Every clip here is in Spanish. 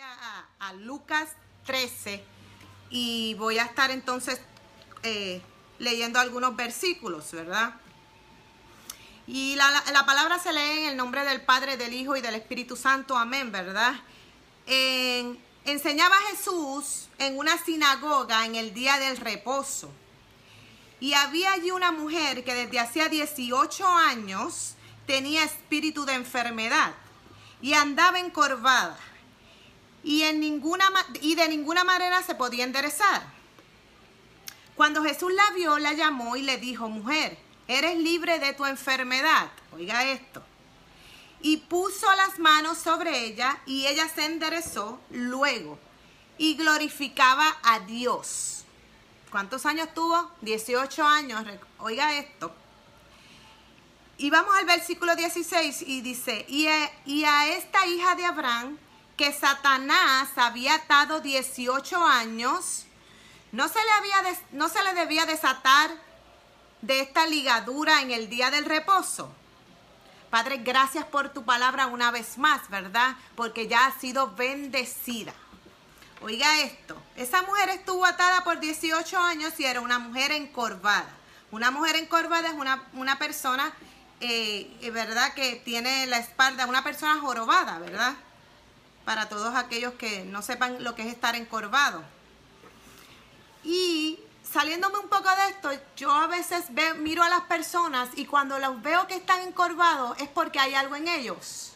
a, Lucas 13 y voy a estar entonces eh, leyendo algunos versículos, ¿verdad? Y la, la, palabra se lee en el nombre del Padre, del Hijo y del Espíritu Santo, amén, ¿verdad? enseñaba Jesús en una sinagoga en el día del reposo. Y había allí una mujer que desde hacía 18 años tenía espíritu de enfermedad y andaba encorvada y, en ninguna, y de ninguna manera se podía enderezar. Cuando Jesús la vio, la llamó y le dijo, mujer, eres libre de tu enfermedad. Oiga esto. Y puso las manos sobre ella y ella se enderezó luego y glorificaba a Dios. ¿Cuántos años tuvo? 18 años. Oiga esto. Y vamos al versículo 16 y dice, y y a esta hija de Abraham que Satanás había atado 18 años, no se le, había no se le debía desatar de esta ligadura en el día del reposo. Padre, gracias por tu palabra una vez más, ¿verdad? Porque ya ha sido bendecida. Oiga esto, esa mujer estuvo atada por 18 años y era una mujer encorvada. Una mujer encorvada es una, una persona, eh, ¿verdad? Que tiene la espalda, una persona jorobada, ¿verdad? Para todos aquellos que no sepan lo que es estar encorvado. Y saliéndome un poco de esto, yo a veces miro a las personas y cuando los veo que están encorvados es porque hay algo en ellos.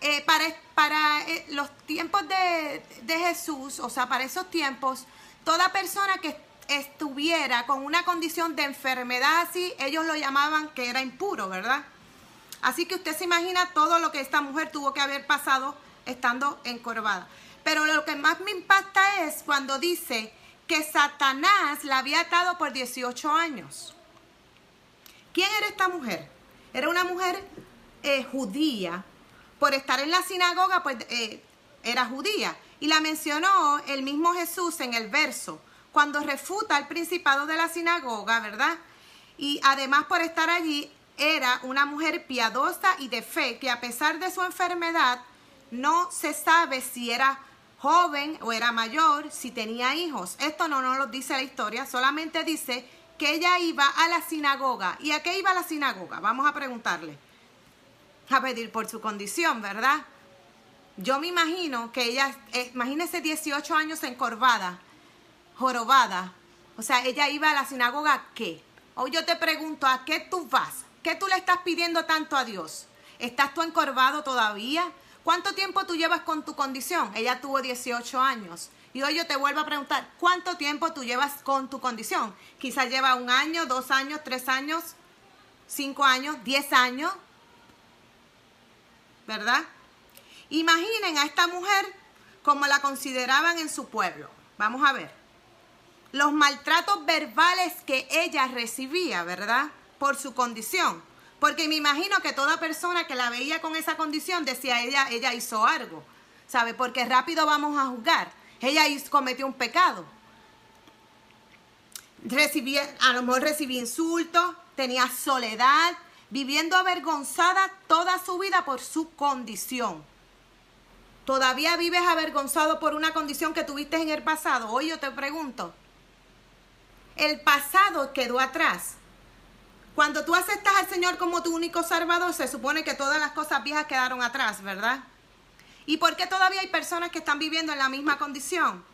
Eh, para, para eh, los tiempos de, de Jesús, o sea, para esos tiempos, toda persona que estuviera con una condición de enfermedad así, ellos lo llamaban que era impuro, ¿verdad? Así que usted se imagina todo lo que esta mujer tuvo que haber pasado estando encorvada. Pero lo que más me impacta es cuando dice que Satanás la había atado por 18 años. ¿Quién era esta mujer? Era una mujer eh, judía. Por estar en la sinagoga, pues eh, era judía. Y la mencionó el mismo Jesús en el verso, cuando refuta el principado de la sinagoga, ¿verdad? Y además por estar allí, era una mujer piadosa y de fe que a pesar de su enfermedad no se sabe si era joven o era mayor, si tenía hijos. Esto no lo dice la historia, solamente dice que ella iba a la sinagoga. ¿Y a qué iba a la sinagoga? Vamos a preguntarle. A pedir por su condición, ¿verdad? Yo me imagino que ella, eh, imagínese 18 años encorvada, jorobada. O sea, ella iba a la sinagoga qué? Hoy yo te pregunto, ¿a qué tú vas? ¿Qué tú le estás pidiendo tanto a Dios? ¿Estás tú encorvado todavía? ¿Cuánto tiempo tú llevas con tu condición? Ella tuvo 18 años. Y hoy yo te vuelvo a preguntar, ¿cuánto tiempo tú llevas con tu condición? Quizás lleva un año, dos años, tres años, cinco años, diez años. ¿Verdad? Imaginen a esta mujer como la consideraban en su pueblo. Vamos a ver. Los maltratos verbales que ella recibía, ¿verdad? Por su condición. Porque me imagino que toda persona que la veía con esa condición decía, ella, ella hizo algo, ¿sabe? Porque rápido vamos a juzgar. Ella cometió un pecado. Recibía, a lo mejor recibía insultos, tenía soledad, viviendo avergonzada toda su vida por su condición. ¿Todavía vives avergonzado por una condición que tuviste en el pasado? Hoy yo te pregunto, el pasado quedó atrás. Cuando tú aceptas al Señor como tu único salvador, se supone que todas las cosas viejas quedaron atrás, ¿verdad? ¿Y por qué todavía hay personas que están viviendo en la misma condición?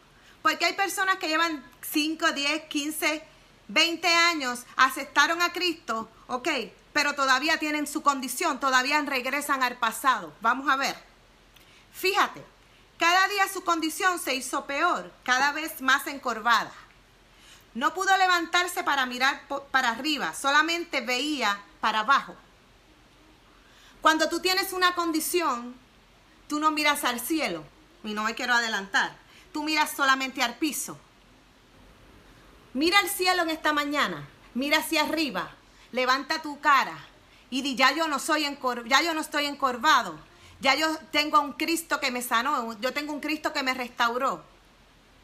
Porque hay personas que llevan 5, 10, 15, 20 años, aceptaron a Cristo, ok, pero todavía tienen su condición, todavía regresan al pasado. Vamos a ver. Fíjate, cada día su condición se hizo peor, cada vez más encorvada. No pudo levantarse para mirar para arriba, solamente veía para abajo. Cuando tú tienes una condición, tú no miras al cielo, y no me quiero adelantar, tú miras solamente al piso. Mira al cielo en esta mañana, mira hacia arriba, levanta tu cara y di, ya yo no, soy ya yo no estoy encorvado, ya yo tengo un Cristo que me sanó, yo tengo un Cristo que me restauró.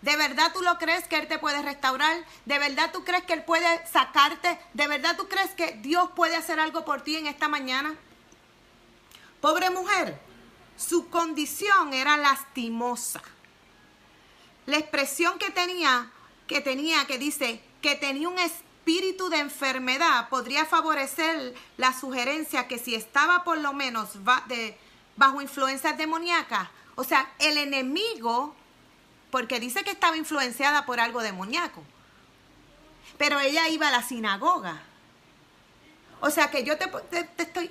¿De verdad tú lo crees que Él te puede restaurar? ¿De verdad tú crees que Él puede sacarte? ¿De verdad tú crees que Dios puede hacer algo por ti en esta mañana? Pobre mujer, Su condición era lastimosa. La expresión que tenía, que tenía, que dice que tenía un espíritu de enfermedad, podría favorecer la sugerencia que si estaba por lo menos bajo influencias demoníacas, o sea, el enemigo, porque dice que estaba influenciada por algo demoníaco, pero ella iba a la sinagoga. O sea que yo te, estoy...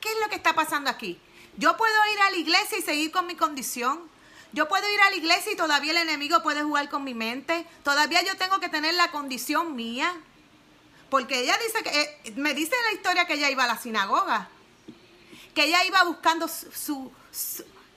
¿Qué es lo que está pasando aquí? Yo puedo ir a la iglesia y seguir con mi condición. Yo puedo ir a la iglesia y todavía el enemigo puede jugar con mi mente. Todavía yo tengo que tener la condición mía. Porque ella dice que, eh, me dice la historia que ella iba a la sinagoga. Que ella iba buscando su,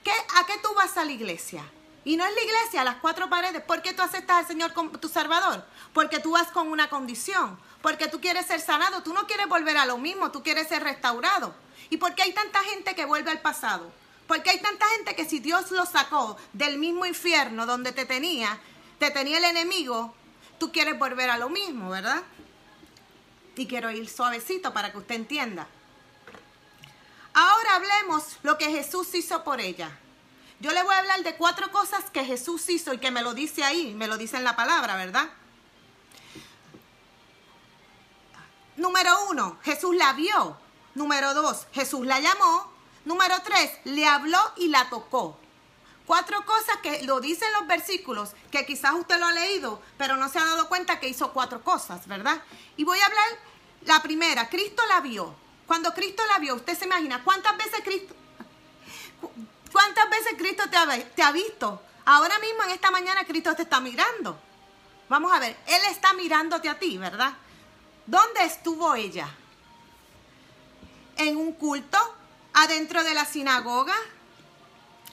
¿qué, ¿A qué tú vas a la iglesia? Y no es la iglesia, las cuatro paredes. ¿Por qué tú aceptas al Señor como tu Salvador? Porque tú vas con una condición. Porque tú quieres ser sanado. Tú no quieres volver a lo mismo. Tú quieres ser restaurado. ¿Y por qué hay tanta gente que vuelve al pasado? Porque hay tanta gente que si Dios lo sacó del mismo infierno donde te tenía, te tenía el enemigo, tú quieres volver a lo mismo, ¿verdad? Y quiero ir suavecito para que usted entienda. Ahora hablemos lo que Jesús hizo por ella. Yo le voy a hablar de cuatro cosas que Jesús hizo y que me lo dice ahí, me lo dice en la palabra, ¿verdad? Número uno, Jesús la vio. Número dos, Jesús la llamó. Número tres, le habló y la tocó. Cuatro cosas que lo dicen los versículos, que quizás usted lo ha leído, pero no se ha dado cuenta que hizo cuatro cosas, ¿verdad? Y voy a hablar la primera, Cristo la vio. Cuando Cristo la vio, usted se imagina, ¿cuántas veces Cristo, cuántas veces Cristo te ha, visto? Ahora mismo en esta mañana Cristo te está mirando. Vamos a ver, Él está mirándote a ti, ¿verdad? ¿Dónde estuvo ella? en un culto, adentro de la sinagoga.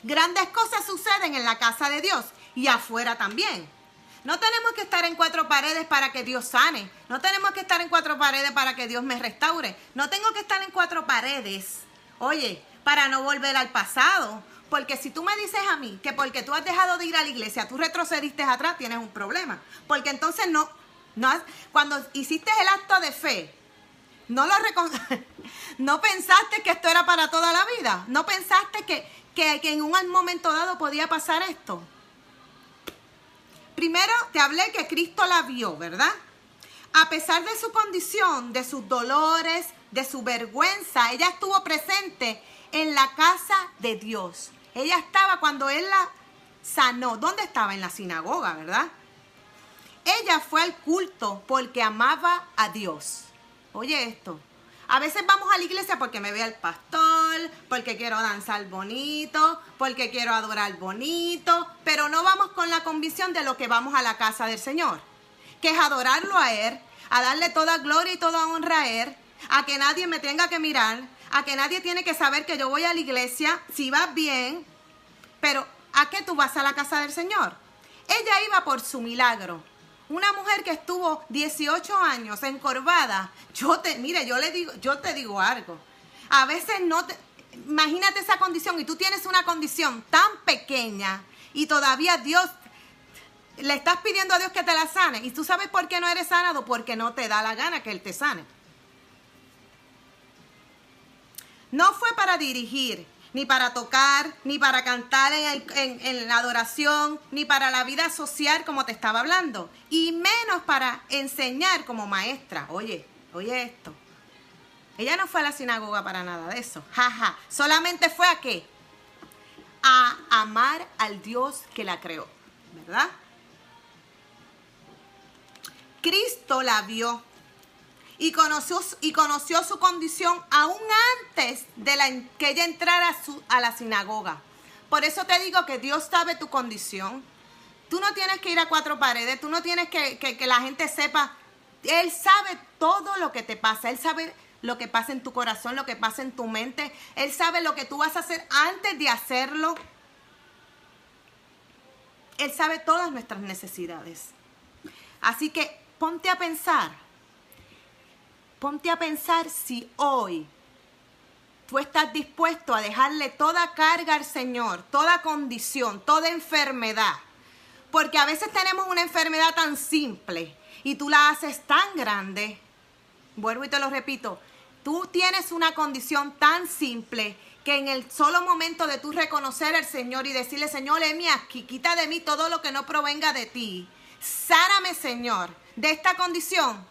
Grandes cosas suceden en la casa de Dios y afuera también. No tenemos que estar en cuatro paredes para que Dios sane. No tenemos que estar en cuatro paredes para que Dios me restaure. No tengo que estar en cuatro paredes, oye, para no volver al pasado. Porque si tú me dices a mí que porque tú has dejado de ir a la iglesia, tú retrocediste atrás, tienes un problema. Porque entonces no, no cuando hiciste el acto de fe, no lo no pensaste que esto era para toda la vida. No pensaste que, que, que en un momento dado podía pasar esto. Primero te hablé que Cristo la vio, ¿verdad? A pesar de su condición, de sus dolores, de su vergüenza, ella estuvo presente en la casa de Dios. Ella estaba cuando Él la sanó. ¿Dónde estaba? En la sinagoga, ¿verdad? Ella fue al culto porque amaba a Dios. Oye esto. A veces vamos a la iglesia porque me ve el pastor, porque quiero danzar bonito, porque quiero adorar bonito, pero no vamos con la convicción de lo que vamos a la casa del Señor, que es adorarlo a Él, a darle toda gloria y toda honra a Él, a que nadie me tenga que mirar, a que nadie tiene que saber que yo voy a la iglesia, si vas bien, pero ¿a qué tú vas a la casa del Señor? Ella iba por su milagro. Una mujer que estuvo 18 años encorvada, yo te, mire, yo le digo, yo te digo algo. A veces no te, imagínate esa condición y tú tienes una condición tan pequeña y todavía Dios le estás pidiendo a Dios que te la sane y tú sabes por qué no eres sanado porque no te da la gana que él te sane. No fue para dirigir, ni para tocar, ni para cantar en, la adoración, ni para la vida social como te estaba hablando, y menos para enseñar como maestra. Oye, oye esto. Ella no fue a la sinagoga para nada de eso. Jaja. Solamente fue a qué? A amar al Dios que la creó. ¿Verdad? Cristo la vio y conoció, y conoció su condición aún antes de que ella entrara a, su, la sinagoga. Por eso te digo que Dios sabe tu condición. Tú no tienes que ir a cuatro paredes, tú no tienes que, que, que la gente sepa. Él sabe todo lo que te pasa, Él sabe lo que pasa en tu corazón, lo que pasa en tu mente. Él sabe lo que tú vas a hacer antes de hacerlo. Él sabe todas nuestras necesidades. Así que ponte a pensar ponte a pensar si hoy tú estás dispuesto a dejarle toda carga al Señor, toda condición, toda enfermedad. Porque a veces tenemos una enfermedad tan simple y tú la haces tan grande. Vuelvo y te lo repito. Tú tienes una condición tan simple que en el solo momento de tú reconocer al Señor y decirle, Señor, heme aquí, quita de mí todo lo que no provenga de ti. Sárame, Señor, de esta condición.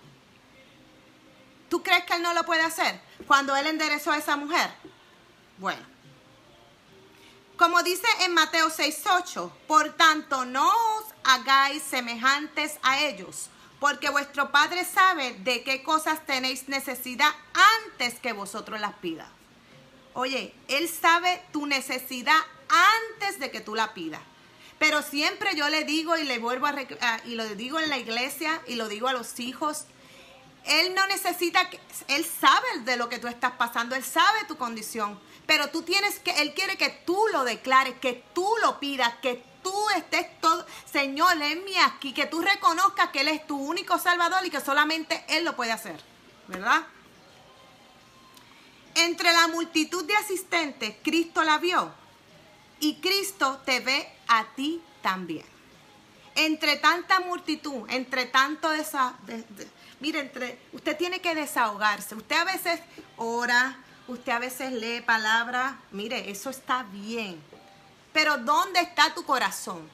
¿Tú crees que Él no lo puede hacer cuando Él enderezó a esa mujer? Bueno. Como dice en Mateo 6:8, por tanto no os hagáis semejantes a ellos, porque vuestro Padre sabe de qué cosas tenéis necesidad antes que vosotros las pidas. Oye, Él sabe tu necesidad antes de que tú la pidas. Pero siempre yo le digo y le vuelvo a, y lo digo en la iglesia y lo digo a los hijos. Él no necesita que él sabe de lo que tú estás pasando, él sabe tu condición, pero tú tienes que él quiere que tú lo declares, que tú lo pidas, que tú estés todo, Señor, en mí aquí, que tú reconozcas que él es tu único salvador y que solamente él lo puede hacer, ¿verdad? Entre la multitud de asistentes, Cristo la vio y Cristo te ve a ti también. Entre tanta multitud, entre tanto de esa... mire, usted tiene que desahogarse. Usted a veces ora, usted a veces lee palabras. Mire, eso está bien. Pero ¿dónde está tu corazón?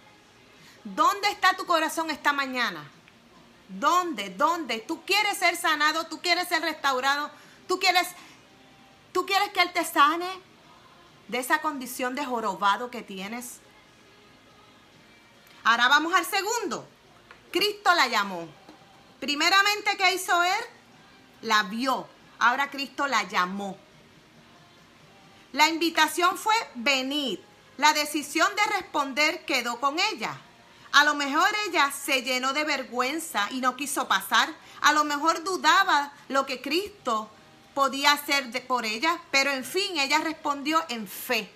¿Dónde está tu corazón esta mañana? ¿Dónde? ¿Dónde? ¿Tú quieres ser sanado? ¿Tú quieres ser restaurado? ¿Tú quieres ¿Tú quieres que Él te sane de esa condición de jorobado que tienes? Ahora vamos al segundo. Cristo la llamó. Primeramente, ¿qué hizo Él? La vio. Ahora Cristo la llamó. La invitación fue venir. La decisión de responder quedó con ella. A lo mejor ella se llenó de vergüenza y no quiso pasar. A lo mejor dudaba lo que Cristo podía hacer por ella, pero en fin, ella respondió en fe.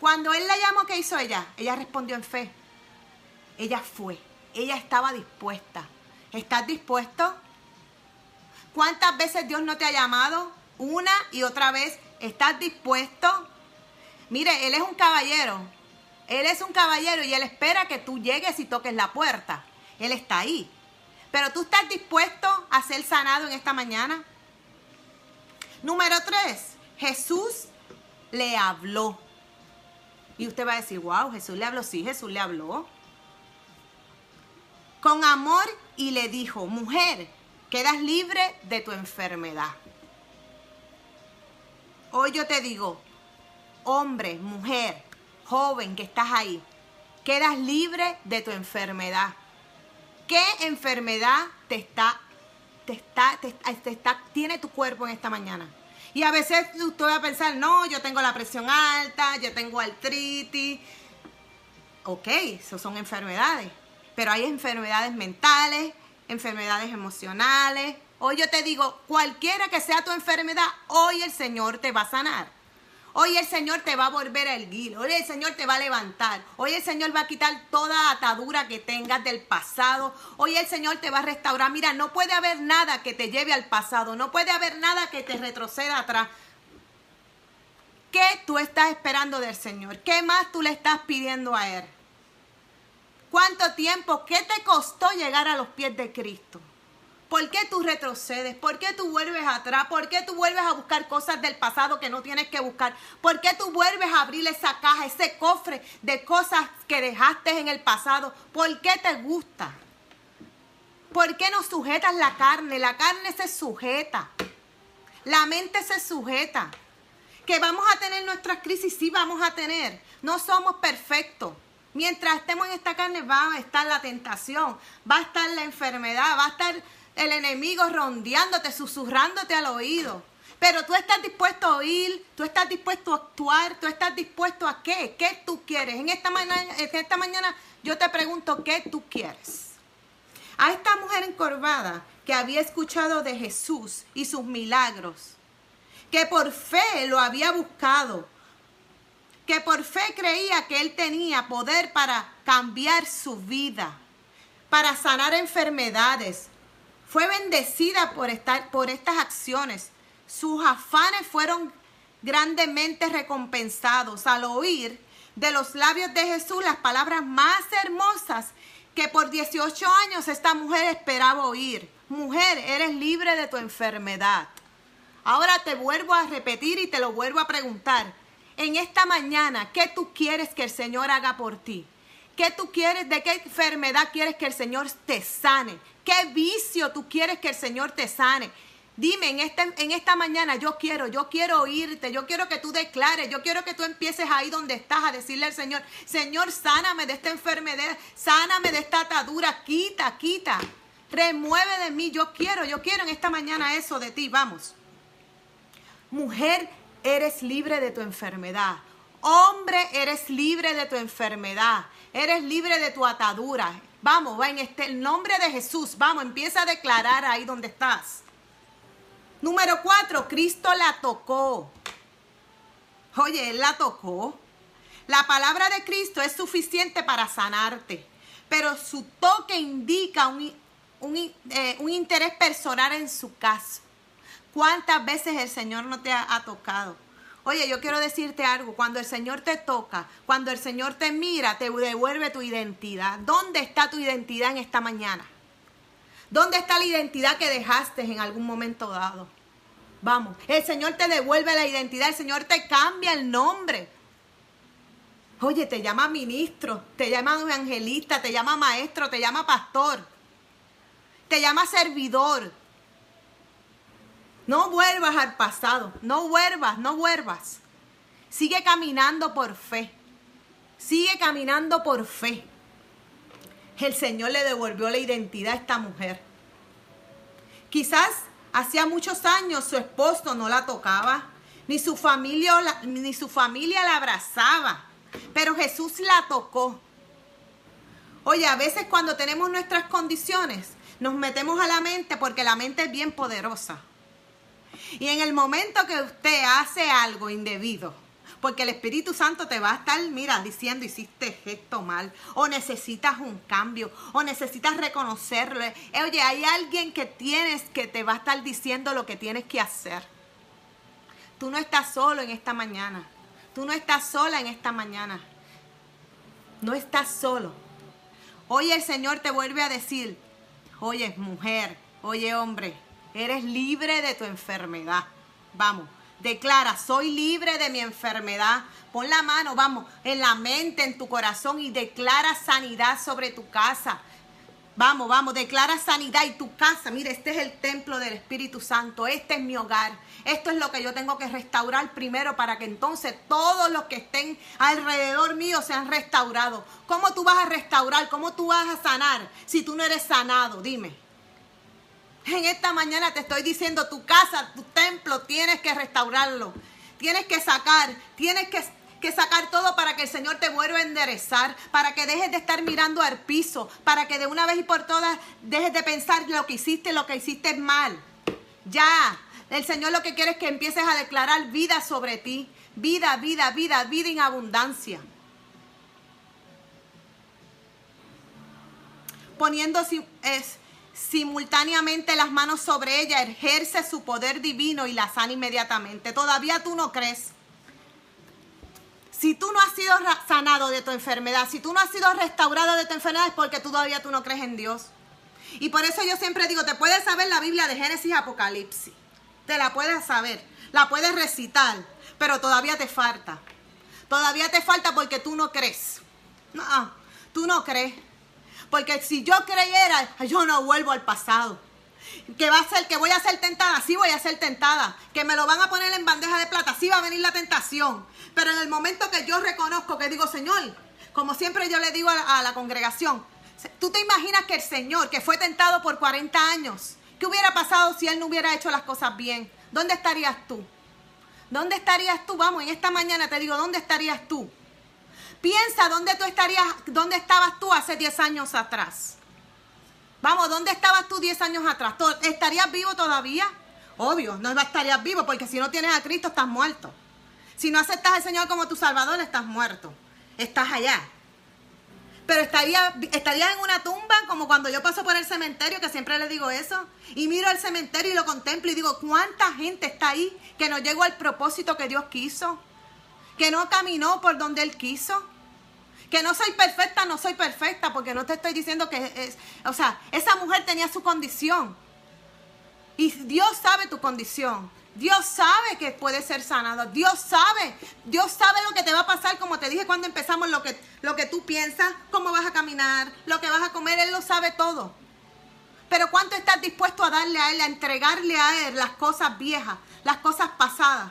Cuando él la llamó, ¿qué hizo ella? Ella respondió en fe. Ella fue, ella estaba dispuesta. ¿Estás dispuesto? ¿Cuántas veces Dios no te ha llamado? Una y otra vez. ¿Estás dispuesto? Mire, Él es un caballero. Él es un caballero y Él espera que tú llegues y toques la puerta. Él está ahí. Pero tú estás dispuesto a ser sanado en esta mañana. Número tres, Jesús le habló. Y usted va a decir, wow, Jesús le habló. Sí, Jesús le habló. Con amor y le dijo, mujer, quedas libre de tu enfermedad. Hoy yo te digo, hombre, mujer, joven que estás ahí, quedas libre de tu enfermedad. ¿Qué enfermedad te está está, está, tiene tu cuerpo en esta mañana. Y a veces usted va a pensar, no, yo tengo la presión alta, yo tengo artritis. Ok, eso son enfermedades. Pero hay enfermedades mentales, enfermedades emocionales. Hoy yo te digo, cualquiera que sea tu enfermedad, hoy el Señor te va a sanar. Hoy el Señor te va a volver a erguir. Hoy el Señor te va a levantar. Hoy el Señor va a quitar toda atadura que tengas del pasado. Hoy el Señor te va a restaurar. Mira, no puede haber nada que te lleve al pasado. No puede haber nada que te retroceda atrás. ¿Qué tú estás esperando del Señor? ¿Qué más tú le estás pidiendo a Él? ¿Cuánto tiempo? ¿Qué te costó llegar a los pies de Cristo? ¿Por qué tú retrocedes? ¿Por qué tú vuelves atrás? ¿Por qué tú vuelves a buscar cosas del pasado que no tienes que buscar? ¿Por qué tú vuelves a abrir esa caja, ese cofre de cosas que dejaste en el pasado? ¿Por qué te gusta? ¿Por qué no sujetas la carne? La carne se sujeta. La mente se sujeta. Que vamos a tener nuestras crisis, sí vamos a tener. No somos perfectos. Mientras estemos en esta carne va a estar la tentación, va a estar la enfermedad, va a estar el enemigo rondeándote, susurrándote al oído. Pero tú estás dispuesto a oír, tú estás dispuesto a actuar, tú estás dispuesto a qué, qué tú quieres. En esta mañana, en esta mañana yo te pregunto, ¿qué tú quieres? A esta mujer encorvada que había escuchado de Jesús y sus milagros, que por fe lo había buscado, que por fe creía que él tenía poder para cambiar su vida, para sanar enfermedades, fue bendecida por, estar, por estas acciones. Sus afanes fueron grandemente recompensados al oír de los labios de Jesús las palabras más hermosas que por 18 años esta mujer esperaba oír. Mujer, eres libre de tu enfermedad. Ahora te vuelvo a repetir y te lo vuelvo a preguntar. En esta mañana, ¿qué tú quieres que el Señor haga por ti? ¿Qué tú quieres? ¿De qué enfermedad quieres que el Señor te sane? ¿Qué vicio tú quieres que el Señor te sane? Dime en, este, en esta mañana, yo quiero, yo quiero oírte, yo quiero que tú declares, yo quiero que tú empieces ahí donde estás a decirle al Señor, Señor, sáname de esta enfermedad, sáname de esta atadura, quita, quita, remueve de mí, yo quiero, yo quiero en esta mañana eso de ti, vamos. Mujer, eres libre de tu enfermedad. Hombre, eres libre de tu enfermedad. Eres libre de tu atadura. Vamos, va en este, el nombre de Jesús. Vamos, empieza a declarar ahí donde estás. Número cuatro, Cristo la tocó. Oye, Él la tocó. La palabra de Cristo es suficiente para sanarte, pero su toque indica un, un, eh, un interés personal en su caso. ¿Cuántas veces el Señor no te ha, tocado? Oye, yo quiero decirte algo, cuando el Señor te toca, cuando el Señor te mira, te devuelve tu identidad. ¿Dónde está tu identidad en esta mañana? ¿Dónde está la identidad que dejaste en algún momento dado? Vamos, el Señor te devuelve la identidad, el Señor te cambia el nombre. Oye, te llama ministro, te llama evangelista, te llama maestro, te llama pastor, te llama servidor. No vuelvas al pasado, no vuelvas, no vuelvas. Sigue caminando por fe, sigue caminando por fe. El Señor le devolvió la identidad a esta mujer. Quizás hacía muchos años su esposo no la tocaba, ni su familia, ni su familia la abrazaba, pero Jesús la tocó. Oye, a veces cuando tenemos nuestras condiciones, nos metemos a la mente porque la mente es bien poderosa. Y en el momento que usted hace algo indebido, porque el Espíritu Santo te va a estar, mira, diciendo, hiciste esto mal, o necesitas un cambio, o necesitas reconocerlo. Oye, hay alguien que tienes que te va a estar diciendo lo que tienes que hacer. Tú no estás solo en esta mañana. Tú no estás sola en esta mañana. No estás solo. Hoy el Señor te vuelve a decir, oye mujer, oye hombre, eres libre de tu enfermedad. Vamos, Declara, soy libre de mi enfermedad. Pon la mano, vamos, en la mente, en tu corazón y declara sanidad sobre tu casa. Vamos, vamos, declara sanidad y tu casa. Mire, este es el templo del Espíritu Santo. Este es mi hogar. Esto es lo que yo tengo que restaurar primero para que entonces todos los que estén alrededor mío sean restaurados. ¿Cómo tú vas a restaurar? ¿Cómo tú vas a sanar si tú no eres sanado? Dime. En esta mañana te estoy diciendo, tu casa, tu templo, tienes que restaurarlo. Tienes que sacar, tienes que, sacar todo para que el Señor te vuelva a enderezar, para que dejes de estar mirando al piso, para que de una vez y por todas dejes de pensar lo que hiciste, lo que hiciste mal. Ya, el Señor lo que quiere es que empieces a declarar vida sobre ti. Vida, vida, vida, vida en abundancia. Poniendo es, simultáneamente las manos sobre ella, ejerce su poder divino y la sana inmediatamente. Todavía tú no crees. Si tú no has sido sanado de tu enfermedad, si tú no has sido restaurado de tu enfermedad, es porque todavía tú no crees en Dios. Y por eso yo siempre digo, te puedes saber la Biblia de Génesis y Apocalipsis. Te la puedes saber, la puedes recitar, pero todavía te falta. Todavía te falta porque tú no crees. No, tú no crees. Porque si yo creyera, yo no vuelvo al pasado. Que va a ser, que voy a ser tentada, sí voy a ser tentada. Que me lo van a poner en bandeja de plata, sí va a venir la tentación. Pero en el momento que yo reconozco, que digo, Señor, como siempre yo le digo a, a la congregación, ¿tú te imaginas que el Señor, que fue tentado por 40 años, ¿qué hubiera pasado si Él no hubiera hecho las cosas bien? ¿Dónde estarías tú? ¿Dónde estarías tú? Vamos, en esta mañana te digo, ¿dónde estarías tú? Piensa dónde tú estarías, dónde estabas tú hace 10 años atrás. Vamos, ¿dónde estabas tú 10 años atrás? ¿Estarías vivo todavía? Obvio, no estarías vivo porque si no tienes a Cristo estás muerto. Si no aceptas al Señor como tu Salvador, estás muerto. Estás allá. Pero estaría, estaría en una tumba como cuando yo paso por el cementerio, que siempre le digo eso, y miro el cementerio y lo contemplo y digo, ¿cuánta gente está ahí que no llegó al propósito que Dios quiso? Que no caminó por donde Él quiso. Que no soy perfecta, no soy perfecta, porque no te estoy diciendo que es, o sea, esa mujer tenía su condición. Y Dios sabe tu condición. Dios sabe que puede ser sanado. Dios sabe. Dios sabe lo que te va a pasar, como te dije cuando empezamos, lo que, lo que tú piensas, cómo vas a caminar, lo que vas a comer. Él lo sabe todo. Pero ¿cuánto estás dispuesto a darle a Él, a entregarle a Él las cosas viejas, las cosas pasadas?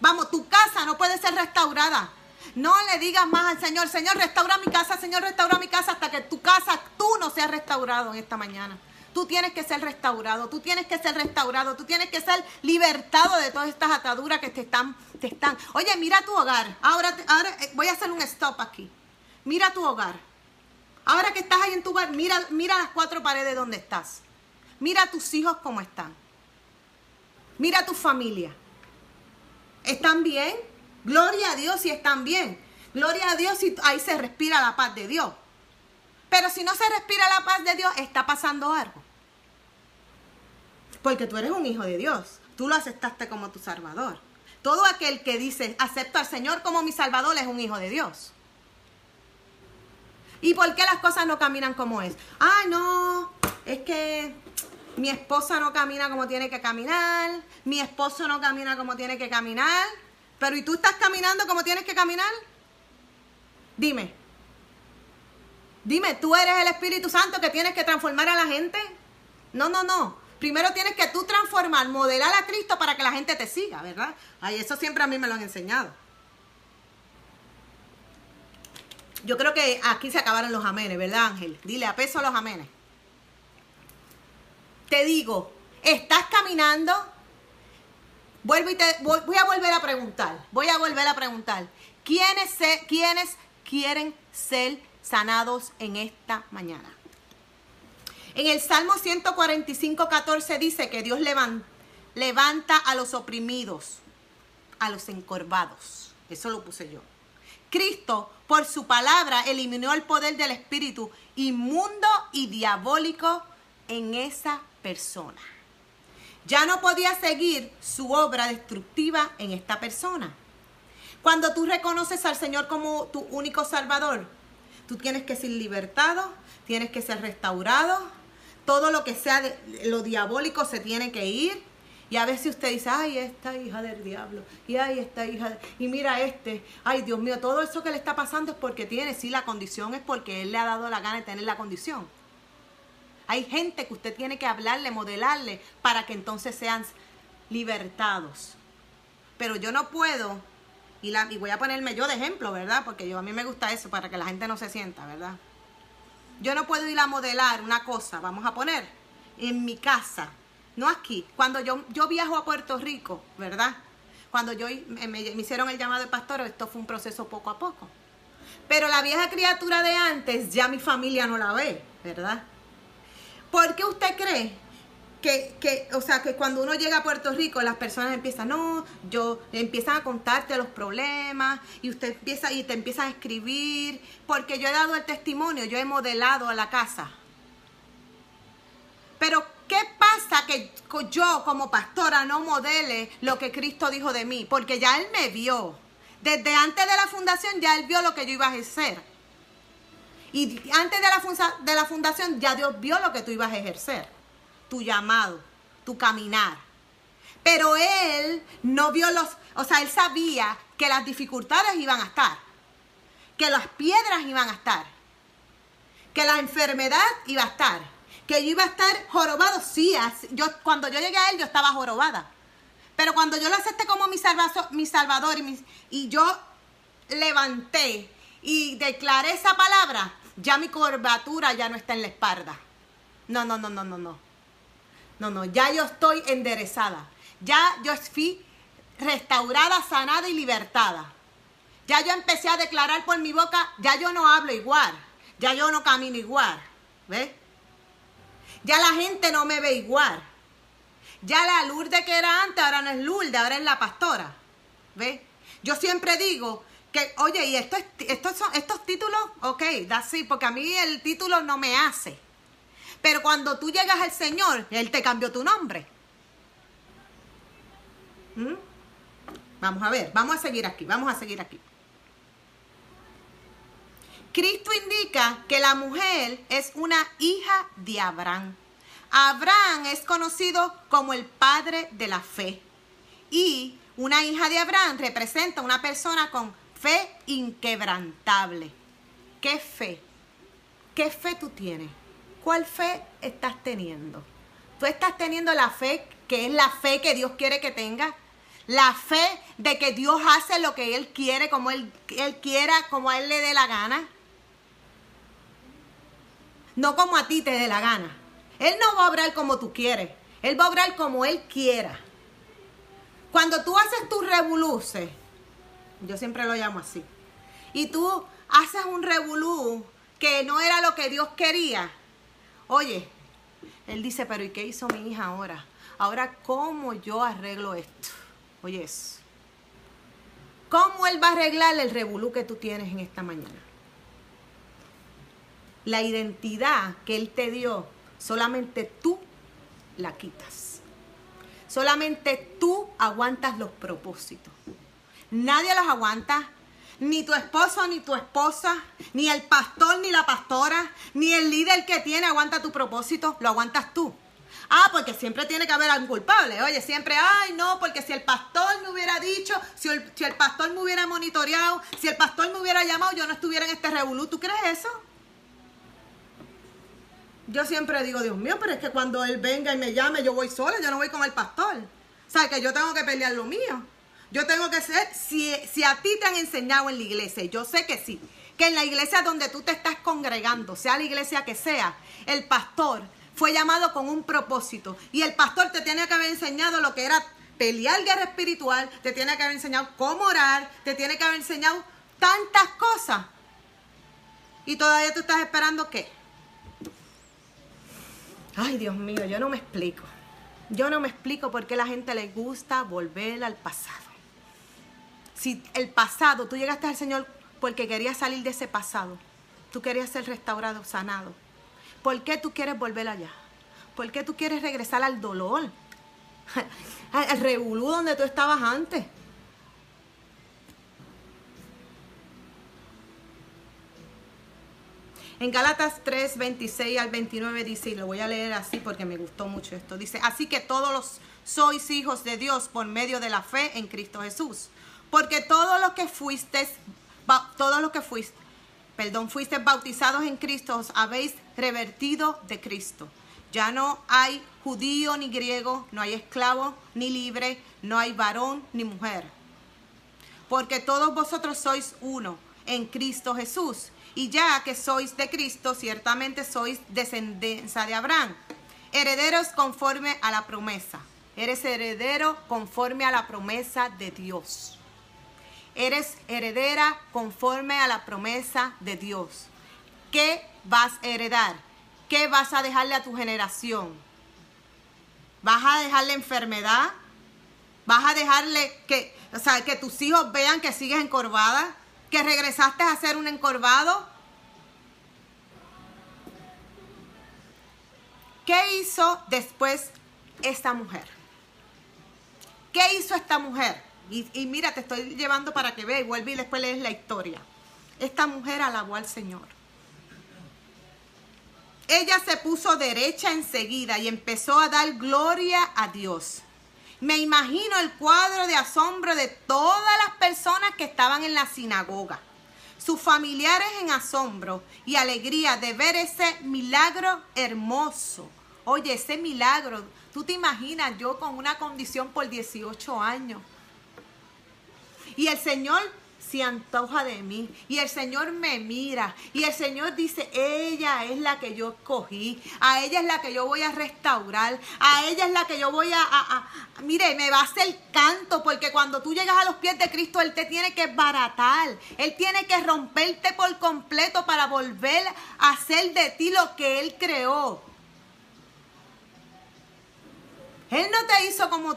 Vamos, tu casa no puede ser restaurada. No le digas más al Señor, Señor, restaura mi casa, Señor, restaura mi casa, hasta que tu casa, tú no seas restaurado en esta mañana. Tú tienes que ser restaurado, tú tienes que ser restaurado, tú tienes que ser libertado de todas estas ataduras que te están, te están. Oye, mira tu hogar. Ahora, ahora eh, voy a hacer un stop aquí. Mira tu hogar. Ahora que estás ahí en tu hogar, mira, mira las cuatro paredes donde estás. Mira a tus hijos cómo están. Mira a tu familia. ¿Están bien? Gloria a Dios si están bien. Gloria a Dios si ahí se respira la paz de Dios. Pero si no se respira la paz de Dios, está pasando algo. Porque tú eres un hijo de Dios. Tú lo aceptaste como tu salvador. Todo aquel que dice, acepto al Señor como mi salvador, es un hijo de Dios. ¿Y por qué las cosas no caminan como es? Ah, no, es que mi esposa no camina como tiene que caminar, mi esposo no camina como tiene que caminar, pero ¿y tú estás caminando como tienes que caminar? Dime. Dime, ¿tú eres el Espíritu Santo que tienes que transformar a la gente? No, no, no. Primero tienes que tú transformar, modelar a Cristo para que la gente te siga, ¿verdad? Ay, eso siempre a mí me lo han enseñado. Yo creo que aquí se acabaron los amenes, ¿verdad, Ángel? Dile a peso los amenes. Te digo, estás caminando. Vuelvo y te voy, a volver a preguntar. Voy a volver a preguntar. ¿Quiénes, ¿Quiénes quieren ser sanados en esta mañana? En el Salmo 145, 14 dice que Dios levanta, a los oprimidos, a los encorvados. Eso lo puse yo. Cristo, por su palabra, eliminó el poder del espíritu inmundo y diabólico en esa persona. Ya no podía seguir su obra destructiva en esta persona. Cuando tú reconoces al Señor como tu único Salvador, tú tienes que ser libertado, tienes que ser restaurado, todo lo que sea de, lo diabólico se tiene que ir. Y a veces usted dice, ay, esta hija del diablo, y ay, esta hija, y mira este, ay, Dios mío, todo eso que le está pasando es porque tiene, sí, la condición es porque Él le ha dado la gana de tener la condición. Hay gente que usted tiene que hablarle, modelarle, para que entonces sean libertados. Pero yo no puedo, y, voy a ponerme yo de ejemplo, ¿verdad? Porque yo a mí me gusta eso, para que la gente no se sienta, ¿verdad? Yo no puedo ir a modelar una cosa, vamos a poner, en mi casa, no aquí. Cuando yo, viajo a Puerto Rico, ¿verdad? Cuando yo me, me hicieron el llamado de pastor, esto fue un proceso poco a poco. Pero la vieja criatura de antes, ya mi familia no la ve, ¿verdad? ¿Por qué usted cree que, o sea, que cuando uno llega a Puerto Rico, las personas empiezan, no, yo, empiezan a contarte los problemas y usted empieza y te empiezan a escribir, porque yo he dado el testimonio, yo he modelado a la casa. Pero, ¿qué pasa que yo como pastora no modele lo que Cristo dijo de mí? Porque ya Él me vio. Desde antes de la fundación ya Él vio lo que yo iba a ejercer. Y antes de la, de la fundación ya Dios vio lo que tú ibas a ejercer tu llamado, tu caminar. Pero él no vio los, o sea, él sabía que las dificultades iban a estar, que las piedras iban a estar, que la enfermedad iba a estar, que yo iba a estar jorobado. Sí, yo, cuando yo llegué a él yo estaba jorobada. Pero cuando yo lo acepté como mi, mi salvador y, y yo levanté y declaré esa palabra, ya mi curvatura ya no está en la espalda. No, no, no, no, no, no. No, no, ya yo estoy enderezada. Ya yo fui restaurada, sanada y libertada. Ya yo empecé a declarar por mi boca, ya yo no hablo igual. Ya yo no camino igual. ¿Ves? Ya la gente no me ve igual. Ya la Lourdes que era antes, ahora no es Lourdes, ahora es la pastora. ¿Ves? Yo siempre digo oye, y esto estos, son, estos títulos, ok, da sí, porque a mí el título no me hace. Pero cuando tú llegas al Señor, Él te cambió tu nombre. ¿Mm? Vamos a ver, vamos a seguir aquí, vamos a seguir aquí. Cristo indica que la mujer es una hija de Abraham. Abraham es conocido como el padre de la fe. Y una hija de Abraham representa una persona con fe inquebrantable. ¿Qué fe? ¿Qué fe tú tienes? ¿Cuál fe estás teniendo? ¿Tú estás teniendo la fe que es la fe que Dios quiere que tengas? La fe de que Dios hace lo que Él quiere, como Él, él quiera, como a Él le dé la gana. No como a ti te dé la gana. Él no va a obrar como tú quieres. Él va a obrar como Él quiera. Cuando tú haces tus revoluces, yo siempre lo llamo así, y tú haces un revolú que no era lo que Dios quería, oye, Él dice, pero ¿y qué hizo mi hija ahora? Ahora, ¿cómo yo arreglo esto? Oye, eso. ¿Cómo Él va a arreglar el revolú que tú tienes en esta mañana? La identidad que Él te dio, solamente tú la quitas. Solamente tú aguantas los propósitos. Nadie los aguanta. Ni tu esposo, ni tu esposa, ni el pastor, ni la pastora, ni el líder que tiene aguanta tu propósito. Lo aguantas tú. Ah, porque siempre tiene que haber algún culpable. Oye, siempre, ay, no, porque si el pastor me hubiera dicho, si el, si el pastor me hubiera monitoreado, si el pastor me hubiera llamado, yo no estuviera en este revolú. ¿Tú crees eso? Yo siempre digo, Dios mío, pero es que cuando él venga y me llame, yo voy sola, yo no voy con el pastor. O sea, que yo tengo que pelear lo mío. Yo tengo que ser, si, si a ti te han enseñado en la iglesia, yo sé que sí, que en la iglesia donde tú te estás congregando, sea la iglesia que sea, el pastor fue llamado con un propósito. Y el pastor te tiene que haber enseñado lo que era pelear guerra espiritual, te tiene que haber enseñado cómo orar, te tiene que haber enseñado tantas cosas. Y todavía tú estás esperando qué? Ay, Dios mío, yo no me explico. Yo no me explico por qué la gente le gusta volver al pasado. Si el pasado, tú llegaste al Señor porque querías salir de ese pasado, tú querías ser restaurado, sanado. ¿Por qué tú quieres volver allá? ¿Por qué tú quieres regresar al dolor? Al revolú donde tú estabas antes. En Gálatas 3, 26 al 29 dice, y lo voy a leer así porque me gustó mucho esto, dice, así que todos los sois hijos de Dios por medio de la fe en Cristo Jesús. Porque todos los que fuiste, todos los que fuiste, perdón, fuiste bautizados en Cristo, os habéis revertido de Cristo. Ya no hay judío ni griego, no hay esclavo ni libre, no hay varón ni mujer. Porque todos vosotros sois uno en Cristo Jesús. Y ya que sois de Cristo, ciertamente sois descendencia de Abraham, herederos conforme a la promesa. Eres heredero conforme a la promesa de Dios. Eres heredera conforme a la promesa de Dios. ¿Qué vas a heredar? ¿Qué vas a dejarle a tu generación? ¿Vas a dejarle enfermedad? ¿Vas a dejarle que, o sea, que tus hijos vean que sigues encorvada? que regresaste a ser un encorvado? ¿Qué hizo después esta mujer? ¿Qué hizo esta mujer? Y, mira, te estoy llevando para que veas vuelve y después lees la historia. Esta mujer alabó al Señor. Ella se puso derecha enseguida y empezó a dar gloria a Dios. Me imagino el cuadro de asombro de todas las personas que estaban en la sinagoga. Sus familiares en asombro y alegría de ver ese milagro hermoso. Oye, ese milagro, tú te imaginas yo con una condición por 18 años. Y el Señor se antoja de mí y el Señor me mira y el Señor dice, ella es la que yo escogí, a ella es la que yo voy a restaurar, a ella es la que yo voy a, mire, me va a hacer canto porque cuando tú llegas a los pies de Cristo, Él te tiene que baratar, Él tiene que romperte por completo para volver a hacer de ti lo que Él creó. Él no te hizo como,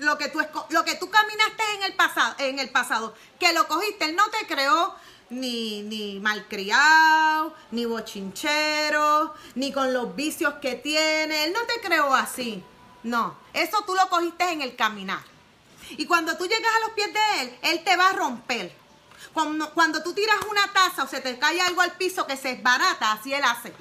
lo, que tú, lo que tú caminaste en el, pasado, en el pasado, que lo cogiste. Él no te creó ni, ni malcriado, ni bochinchero, ni con los vicios que tiene. Él no te creó así. No, eso tú lo cogiste en el caminar. Y cuando tú llegas a los pies de Él, Él te va a romper. Cuando, cuando tú tiras una taza o se te cae algo al piso que se barata, así Él hace.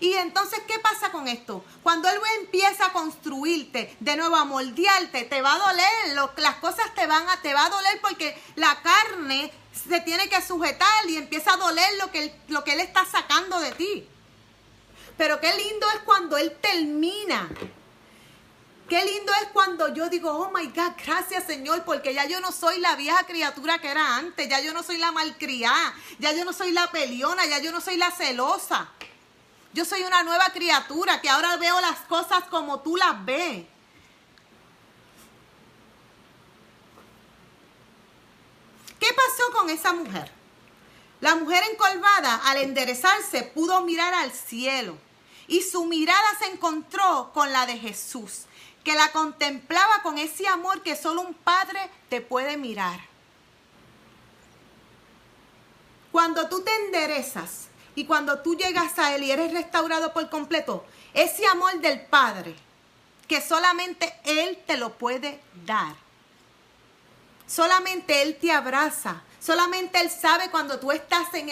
Y entonces, ¿qué pasa con esto? Cuando Él empieza a construirte, de nuevo a moldearte, te va a doler, las cosas te van a, te va a doler porque la carne se tiene que sujetar y empieza a doler lo que, lo que Él está sacando de ti. Pero qué lindo es cuando Él termina. Qué lindo es cuando yo digo, oh my God, gracias Señor, porque ya yo no soy la vieja criatura que era antes, ya yo no soy la malcriada, ya yo no soy la peliona, ya yo no soy la celosa. Yo soy una nueva criatura que ahora veo las cosas como tú las ves. ¿Qué pasó con esa mujer? La mujer encolvada, al enderezarse, pudo mirar al cielo y su mirada se encontró con la de Jesús, que la contemplaba con ese amor que solo un padre te puede mirar. Cuando tú te enderezas y cuando tú llegas a Él y eres restaurado por completo, ese amor del Padre, que solamente Él te lo puede dar. Solamente Él te abraza. Solamente Él sabe cuando tú estás en,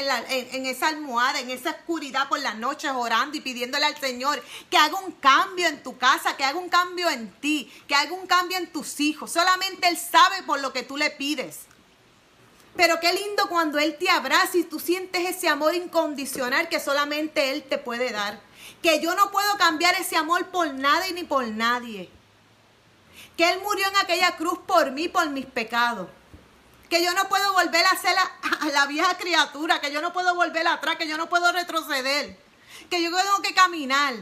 esa almohada, en esa oscuridad por las noches orando y pidiéndole al Señor que haga un cambio en tu casa, que haga un cambio en ti, que haga un cambio en tus hijos. Solamente Él sabe por lo que tú le pides. Pero qué lindo cuando Él te abraza y tú sientes ese amor incondicional que solamente Él te puede dar. Que yo no puedo cambiar ese amor por nada y ni por nadie. Que Él murió en aquella cruz por mí, por mis pecados. Que yo no puedo volver a ser la, la vieja criatura, que yo no puedo volver atrás, que yo no puedo retroceder. Que yo tengo que caminar.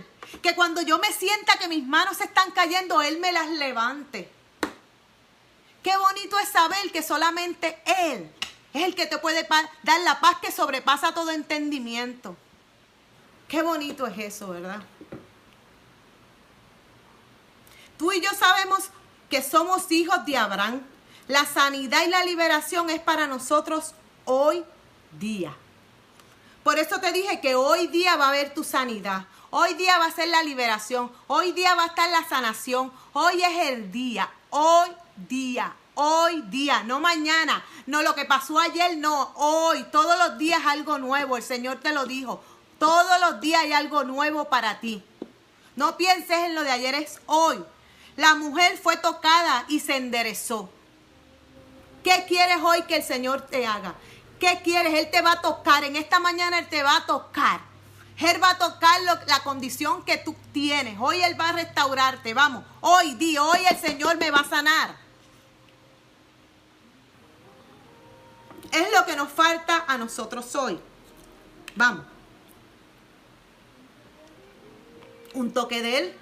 Que cuando yo me sienta que mis manos están cayendo, Él me las levante. Qué bonito es saber que solamente Él es el que te puede dar la paz que sobrepasa todo entendimiento. Qué bonito es eso, ¿verdad? Tú y yo sabemos que somos hijos de Abraham. La sanidad y la liberación es para nosotros hoy día. Por eso te dije que hoy día va a haber tu sanidad. Hoy día va a ser la liberación. Hoy día va a estar la sanación. Hoy es el día. Hoy día hoy día, no mañana, no lo que pasó ayer, no, hoy, todos los días algo nuevo, el Señor te lo dijo, todos los días hay algo nuevo para ti. No pienses en lo de ayer, es hoy. La mujer fue tocada y se enderezó. ¿Qué quieres hoy que el Señor te haga? ¿Qué quieres? Él te va a tocar. En esta mañana Él te va a tocar. Él va a tocar la condición que tú tienes. Hoy Él va a restaurarte. Vamos, hoy di, hoy el Señor me va a sanar. Es lo que nos falta a nosotros hoy. Vamos. Un toque de Él,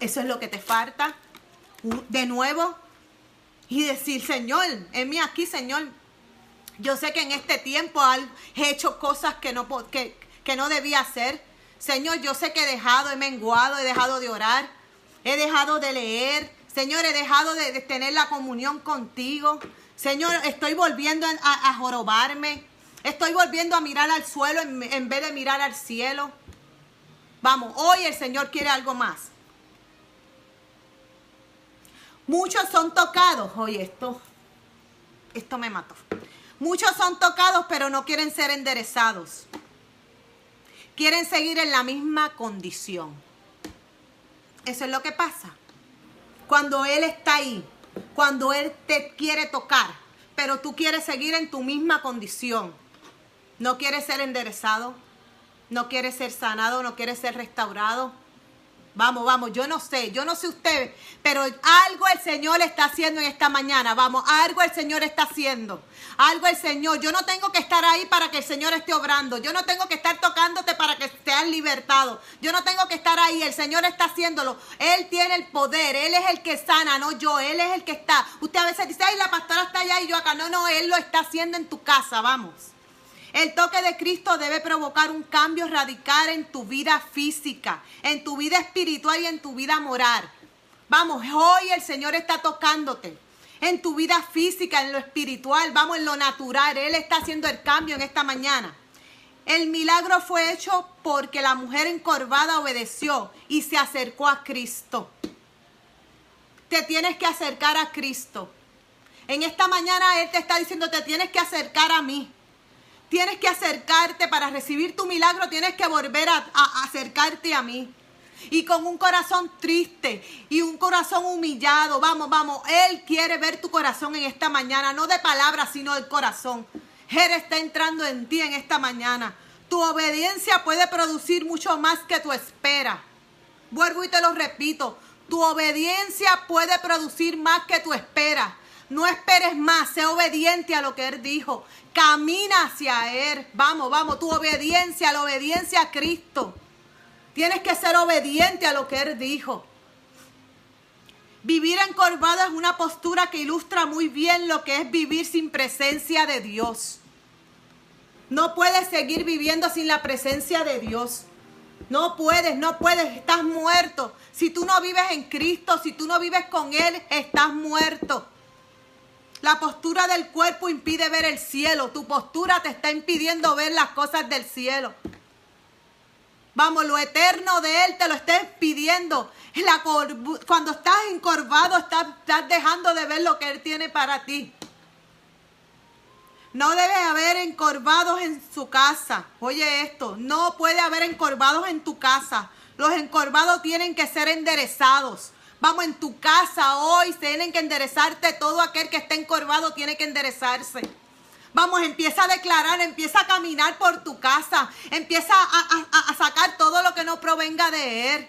eso es lo que te falta. De nuevo. Y decir, Señor, en mí aquí, Señor. Yo sé que en este tiempo he hecho cosas que no, que, que no debía hacer. Señor, yo sé que he dejado, he menguado, he dejado de orar, he dejado de leer. Señor, he dejado de tener la comunión contigo. Señor, estoy volviendo a, jorobarme. Estoy volviendo a mirar al suelo en, vez de mirar al cielo. Vamos, hoy el Señor quiere algo más. Muchos son tocados. Oye, esto, esto me mató. Muchos son tocados, pero no quieren ser enderezados. Quieren seguir en la misma condición. Eso es lo que pasa. Cuando Él está ahí, cuando Él te quiere tocar, pero tú quieres seguir en tu misma condición. No quieres ser enderezado, no quieres ser sanado, no quieres ser restaurado Vamos, vamos, yo no sé, yo no sé usted, pero algo el Señor está haciendo en esta mañana. Vamos, algo el Señor está haciendo. Algo el Señor. Yo no tengo que estar ahí para que el Señor esté obrando. Yo no tengo que estar tocándote para que seas libertado. Yo no tengo que estar ahí. El Señor está haciéndolo. Él tiene el poder. Él es el que sana, no yo. Él es el que está. Usted a veces dice, ay, la pastora está allá y yo acá. No, no, Él lo está haciendo en tu casa. Vamos. El toque de Cristo debe provocar un cambio radical en tu vida física, en tu vida espiritual y en tu vida moral. Vamos, hoy el Señor está tocándote en tu vida física, en lo espiritual, vamos, en lo natural. Él está haciendo el cambio en esta mañana. El milagro fue hecho porque la mujer encorvada obedeció y se acercó a Cristo. Te tienes que acercar a Cristo. En esta mañana Él te está diciendo, te tienes que acercar a mí. Tienes que acercarte para recibir tu milagro, tienes que volver a, acercarte a mí. Y con un corazón triste y un corazón humillado, vamos, vamos, Él quiere ver tu corazón en esta mañana, no de palabras, sino del corazón. Él está entrando en ti en esta mañana. Tu obediencia puede producir mucho más que tu espera. Vuelvo y te lo repito. Tu obediencia puede producir más que tu espera. No esperes más, sé obediente a lo que Él dijo. Camina hacia Él. Vamos, vamos, tu obediencia, la obediencia a Cristo. Tienes que ser obediente a lo que Él dijo. Vivir encorvado es una postura que ilustra muy bien lo que es vivir sin presencia de Dios. No puedes seguir viviendo sin la presencia de Dios. No puedes, no puedes, estás muerto. Si tú no vives en Cristo, si tú no vives con Él, estás muerto. La postura del cuerpo impide ver el cielo. Tu postura te está impidiendo ver las cosas del cielo. Vamos, lo eterno de Él te lo está pidiendo. cuando estás encorvado, estás, estás dejando de ver lo que Él tiene para ti. No debe haber encorvados en su casa. Oye esto, no puede haber encorvados en tu casa. Los encorvados tienen que ser enderezados. Vamos, en tu casa hoy tienen que enderezarte. Todo aquel que esté encorvado tiene que enderezarse. Vamos, empieza a declarar, empieza a caminar por tu casa. Empieza a, a sacar todo lo que no provenga de Él.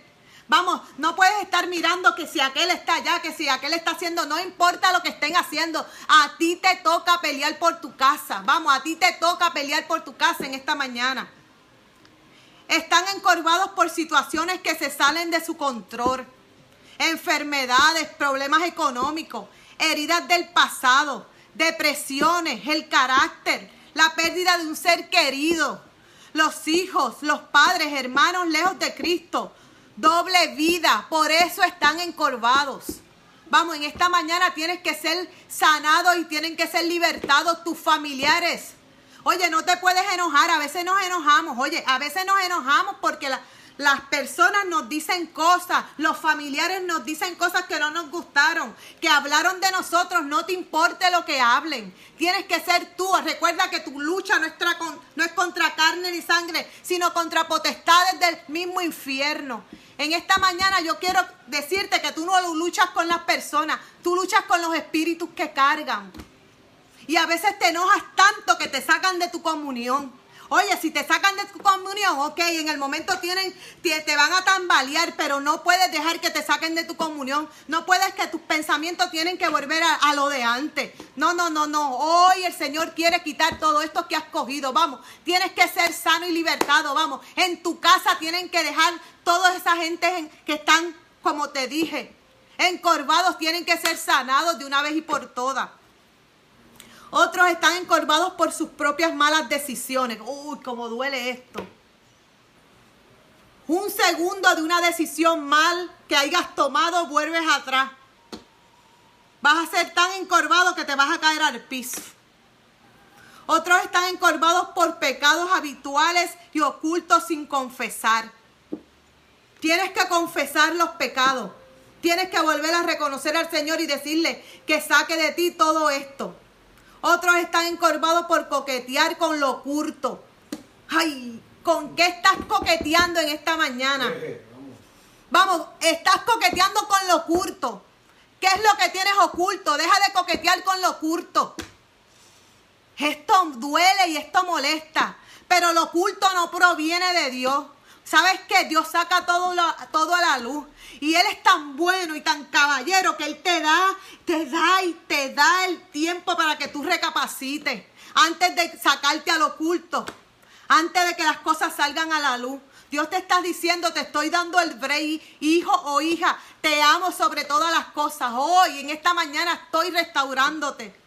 Vamos, no puedes estar mirando que si aquel está allá, que si aquel está haciendo, no importa lo que estén haciendo, a ti te toca pelear por tu casa. Vamos, a ti te toca pelear por tu casa en esta mañana. Están encorvados por situaciones que se salen de su control. Enfermedades, problemas económicos, heridas del pasado, depresiones, el carácter, la pérdida de un ser querido, los hijos, los padres, hermanos lejos de Cristo, doble vida, por eso están encorvados. Vamos, en esta mañana tienes que ser sanado y tienen que ser libertados tus familiares. Oye, no te puedes enojar, a veces nos enojamos, oye, a veces nos enojamos porque la, las personas nos dicen cosas, los familiares nos dicen cosas que no nos gustaron, que hablaron de nosotros, no te importe lo que hablen. Tienes que ser tú. Recuerda que tu lucha no es, no es contra carne ni sangre, sino contra potestades del mismo infierno. En esta mañana yo quiero decirte que tú no luchas con las personas, tú luchas con los espíritus que cargan. Y a veces te enojas tanto que te sacan de tu comunión. Oye, si te sacan de tu comunión, ok, en el momento tienen, te, van a tambalear, pero no puedes dejar que te saquen de tu comunión. No puedes que tus pensamientos tienen que volver a, a lo de antes. No, no, no, no. Hoy el Señor quiere quitar todo esto que has cogido. Vamos, tienes que ser sano y libertado. Vamos, en tu casa tienen que dejar toda esa gente que están, como te dije, encorvados, tienen que ser sanados de una vez y por todas. Otros están encorvados por sus propias malas decisiones. Uy, cómo duele esto. Un segundo de una decisión mal que hayas tomado, vuelves atrás. Vas a ser tan encorvado que te vas a caer al piso. Otros están encorvados por pecados habituales y ocultos sin confesar. Tienes que confesar los pecados. Tienes que volver a reconocer al Señor y decirle que saque de ti todo esto. Otros están encorvados por coquetear con lo oculto. Ay, ¿con qué estás coqueteando en esta mañana? Vamos, estás coqueteando con lo oculto. ¿Qué es lo que tienes oculto? Deja de coquetear con lo oculto. Esto duele y esto molesta, pero lo oculto no proviene de Dios. ¿Sabes qué? Dios saca todo, todo a la luz. Y Él es tan bueno y tan caballero que Él te da, te da y te da el tiempo para que tú recapacites. Antes de sacarte al oculto. Antes de que las cosas salgan a la luz. Dios te está diciendo, te estoy dando el break, hijo o hija, te amo sobre todas las cosas. Hoy, en esta mañana, estoy restaurándote.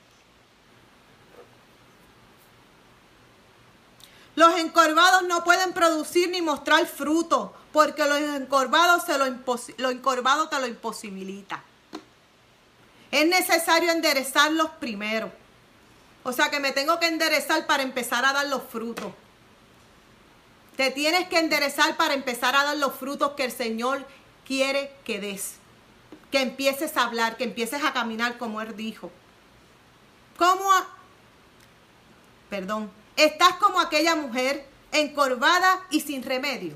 Los encorvados no pueden producir ni mostrar fruto, porque los encorvados lo, lo encorvado te lo imposibilita. Es necesario enderezarlos primero. O sea que me tengo que enderezar para empezar a dar los frutos. Te tienes que enderezar para empezar a dar los frutos que el Señor quiere que des. Que empieces a hablar, que empieces a caminar como Él dijo. ¿Cómo? Perdón, Estás como aquella mujer encorvada y sin remedio.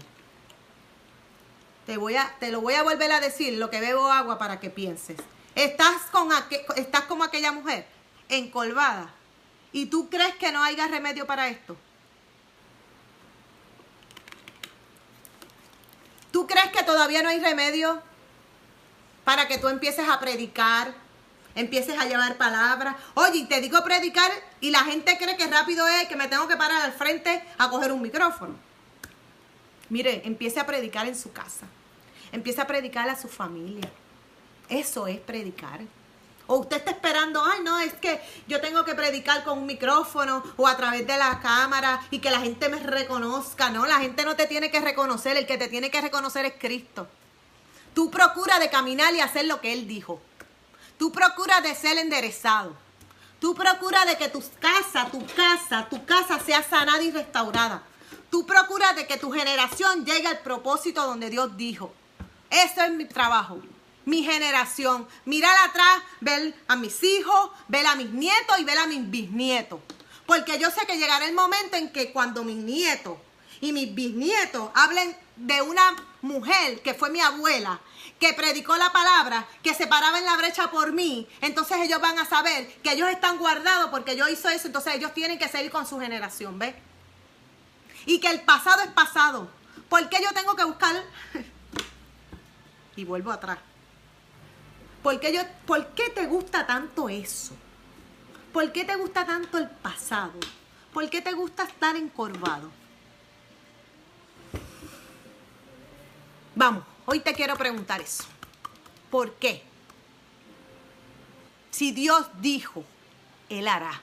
Te, voy a, te lo voy a volver a decir, lo que bebo agua para que pienses. Estás, con estás como aquella mujer encorvada y tú crees que no haya remedio para esto. ¿Tú crees que todavía no hay remedio para que tú empieces a predicar, empieces a llevar palabras? Oye, te digo predicar y la gente cree que rápido es que me tengo que parar al frente a coger un micrófono. Mire, empiece a predicar en su casa. Empiece a predicar a su familia. Eso es predicar. O usted está esperando, ay no, es que yo tengo que predicar con un micrófono o a través de la cámara y que la gente me reconozca. No, la gente no te tiene que reconocer, el que te tiene que reconocer es Cristo. Tú procura de caminar y hacer lo que Él dijo. Tú procura de ser enderezado. Tú procura de que tu casa, tu casa, tu casa sea sanada y restaurada. Tú procura de que tu generación llegue al propósito donde Dios dijo. Eso es mi trabajo mi generación. Mirar atrás, ver a mis hijos, ver a mis nietos y ver a mis bisnietos. Porque yo sé que llegará el momento en que cuando mis nietos y mis bisnietos hablen de una mujer que fue mi abuela, que predicó la palabra, que se paraba en la brecha por mí, entonces ellos van a saber que ellos están guardados porque yo hice eso, entonces ellos tienen que seguir con su generación, ¿ves? Y que el pasado es pasado. ¿Por qué yo tengo que buscar? y vuelvo atrás. ¿Por qué, yo, ¿Por qué te gusta tanto eso? ¿Por qué te gusta tanto el pasado? ¿Por qué te gusta estar encorvado? Vamos, hoy te quiero preguntar eso. ¿Por qué? Si Dios dijo, Él hará.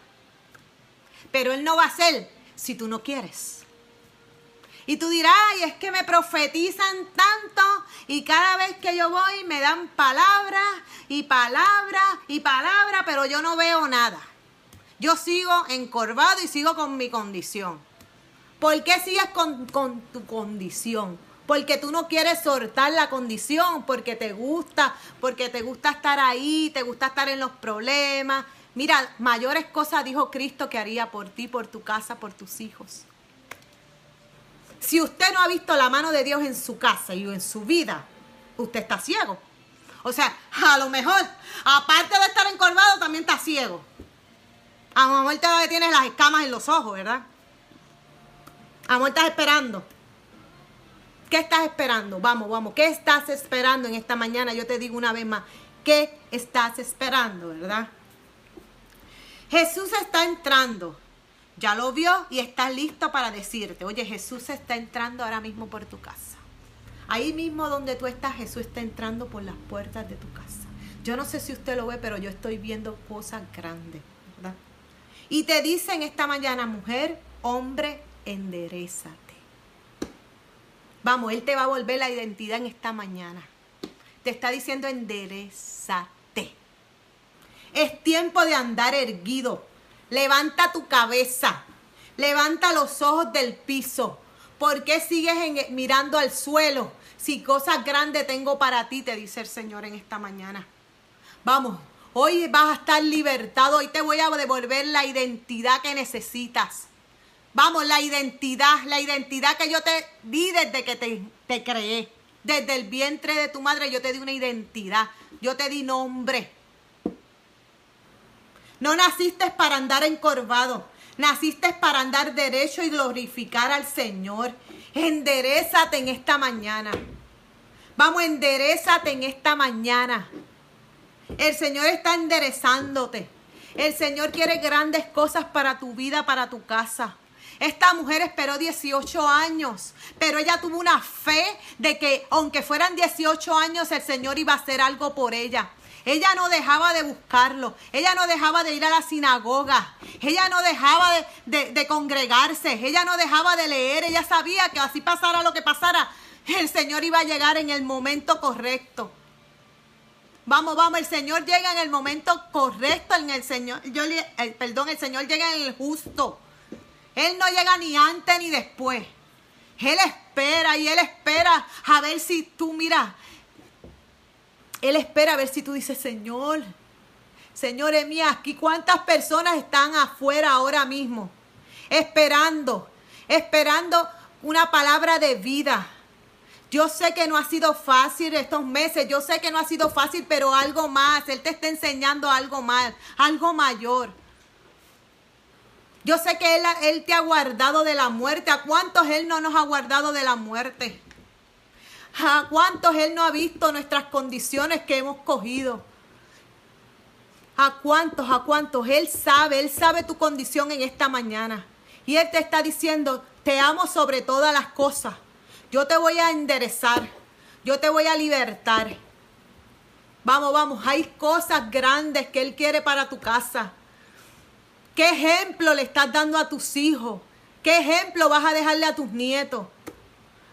Pero Él no va a hacer si tú no quieres. Y tú dirás, ay, es que me profetizan tanto y cada vez que yo voy me dan palabras y palabras y palabras, pero yo no veo nada. Yo sigo encorvado y sigo con mi condición. ¿Por qué sigues con, con tu condición? Porque tú no quieres soltar la condición, porque te gusta, porque te gusta estar ahí, te gusta estar en los problemas. Mira, mayores cosas dijo Cristo que haría por ti, por tu casa, por tus hijos. Si usted no ha visto la mano de Dios en su casa y en su vida, usted está ciego. O sea, a lo mejor, aparte de estar encorvado, también está ciego. A lo mejor todavía tienes las escamas en los ojos, ¿verdad? A lo mejor estás esperando. ¿Qué estás esperando? Vamos, vamos. ¿Qué estás esperando en esta mañana? Yo te digo una vez más. ¿Qué estás esperando, verdad? Jesús está entrando ya lo vio y está listo para decirte, oye, Jesús está entrando ahora mismo por tu casa. Ahí mismo donde tú estás, Jesús está entrando por las puertas de tu casa. Yo no sé si usted lo ve, pero yo estoy viendo cosas grandes, ¿verdad? Y te dice en esta mañana, mujer, hombre, enderezate. Vamos, Él te va a volver la identidad en esta mañana. Te está diciendo, enderezate. Es tiempo de andar erguido. Levanta tu cabeza. Levanta los ojos del piso. ¿Por qué sigues mirando al suelo? Si cosas grandes tengo para ti, te dice el Señor en esta mañana. Vamos, hoy vas a estar libertado. Hoy te voy a devolver la identidad que necesitas. Vamos, la identidad, la identidad que yo te di desde que te, te creé. Desde el vientre de tu madre yo te di una identidad. Yo te di nombre. No naciste para andar encorvado. Naciste para andar derecho y glorificar al Señor. Enderezate en esta mañana. Vamos, enderezate en esta mañana. El Señor está enderezándote. El Señor quiere grandes cosas para tu vida, para tu casa. Esta mujer esperó 18 años, pero ella tuvo una fe de que aunque fueran 18 años, el Señor iba a hacer algo por ella. Ella no dejaba de buscarlo. Ella no dejaba de ir a la sinagoga. Ella no dejaba de, congregarse. Ella no dejaba de leer. Ella sabía que así pasara lo que pasara, el Señor iba a llegar en el momento correcto. Vamos, vamos, el Señor llega en el momento correcto, en el Señor, yo, perdón, el Señor llega en el justo. Él no llega ni antes ni después. Él espera y Él espera a ver si tú, mira, él espera a ver si tú dices, Señor, Señor, mía, aquí cuántas personas están afuera ahora mismo. esperando, esperando una palabra de vida. Yo sé que no ha sido fácil estos meses, yo sé que no ha sido fácil, pero algo más, Él te está enseñando algo más, algo mayor. Yo sé que él, te ha guardado de la muerte. ¿A cuántos Él no nos ha guardado de la muerte? ¿A cuántos Él no ha visto nuestras condiciones que hemos cogido? ¿A cuántos? ¿A cuántos? Él sabe, Él sabe tu condición en esta mañana. Y Él te está diciendo, te amo sobre todas las cosas. Yo te voy a enderezar. Yo te voy a libertar. Vamos, vamos, hay cosas grandes que Él quiere para tu casa. ¿Qué ejemplo le estás dando a tus hijos? ¿Qué ejemplo vas a dejarle a tus nietos?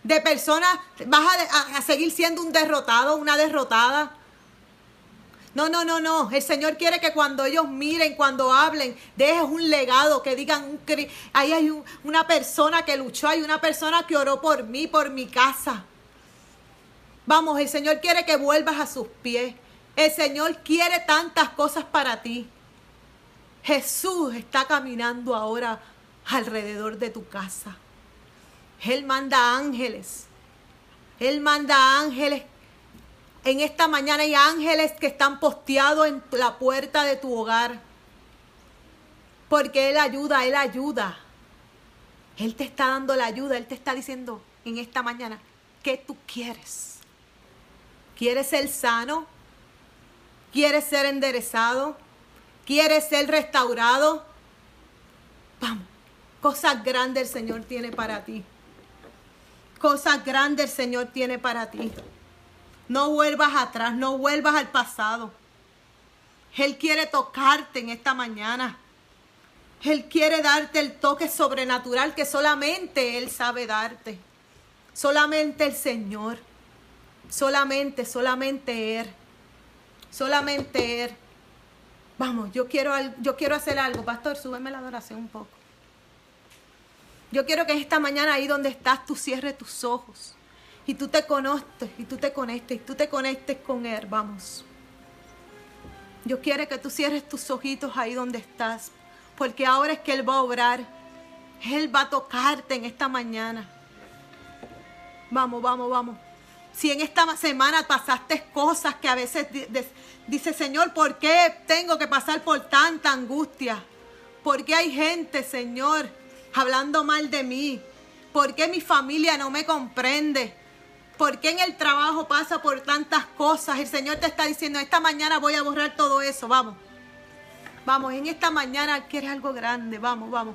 De personas, vas a, seguir siendo un derrotado, una derrotada. No, no, no, no. El Señor quiere que cuando ellos miren, cuando hablen, dejes un legado, que digan, ahí hay una persona que luchó, hay una persona que oró por mí, por mi casa. Vamos, el Señor quiere que vuelvas a sus pies. El Señor quiere tantas cosas para ti. Jesús está caminando ahora alrededor de tu casa. Él manda ángeles. Él manda ángeles en esta mañana hay ángeles que están posteados en la puerta de tu hogar. Porque Él ayuda, Él ayuda. Él te está dando la ayuda, Él te está diciendo en esta mañana, ¿qué tú quieres? ¿Quieres ser sano? ¿Quieres ser enderezado? ¿Quieres ser restaurado? Vamos, cosas grandes el Señor tiene para ti. Cosas grandes el Señor tiene para ti. No vuelvas atrás, no vuelvas al pasado. Él quiere tocarte en esta mañana. Él quiere darte el toque sobrenatural que solamente Él sabe darte. Solamente el Señor. Solamente, solamente Él. Solamente Él. Vamos, yo quiero, yo quiero hacer algo. Pastor, súbeme la adoración un poco. Yo quiero que esta mañana ahí donde estás tú cierres tus ojos y tú te conoces y tú te conectes y tú te conectes con Él, vamos. Yo quiero que tú cierres tus ojitos ahí donde estás, porque ahora es que Él va a obrar. Él va a tocarte en esta mañana. Vamos, vamos, vamos. Si en esta semana pasaste cosas que a veces dice Señor, ¿por qué tengo que pasar por tanta angustia? ¿Por qué hay gente, Señor, hablando mal de mí? ¿Por qué mi familia no me comprende? ¿Por qué en el trabajo pasa por tantas cosas? El Señor te está diciendo, esta mañana voy a borrar todo eso, vamos. Vamos, en esta mañana quieres algo grande, vamos, vamos.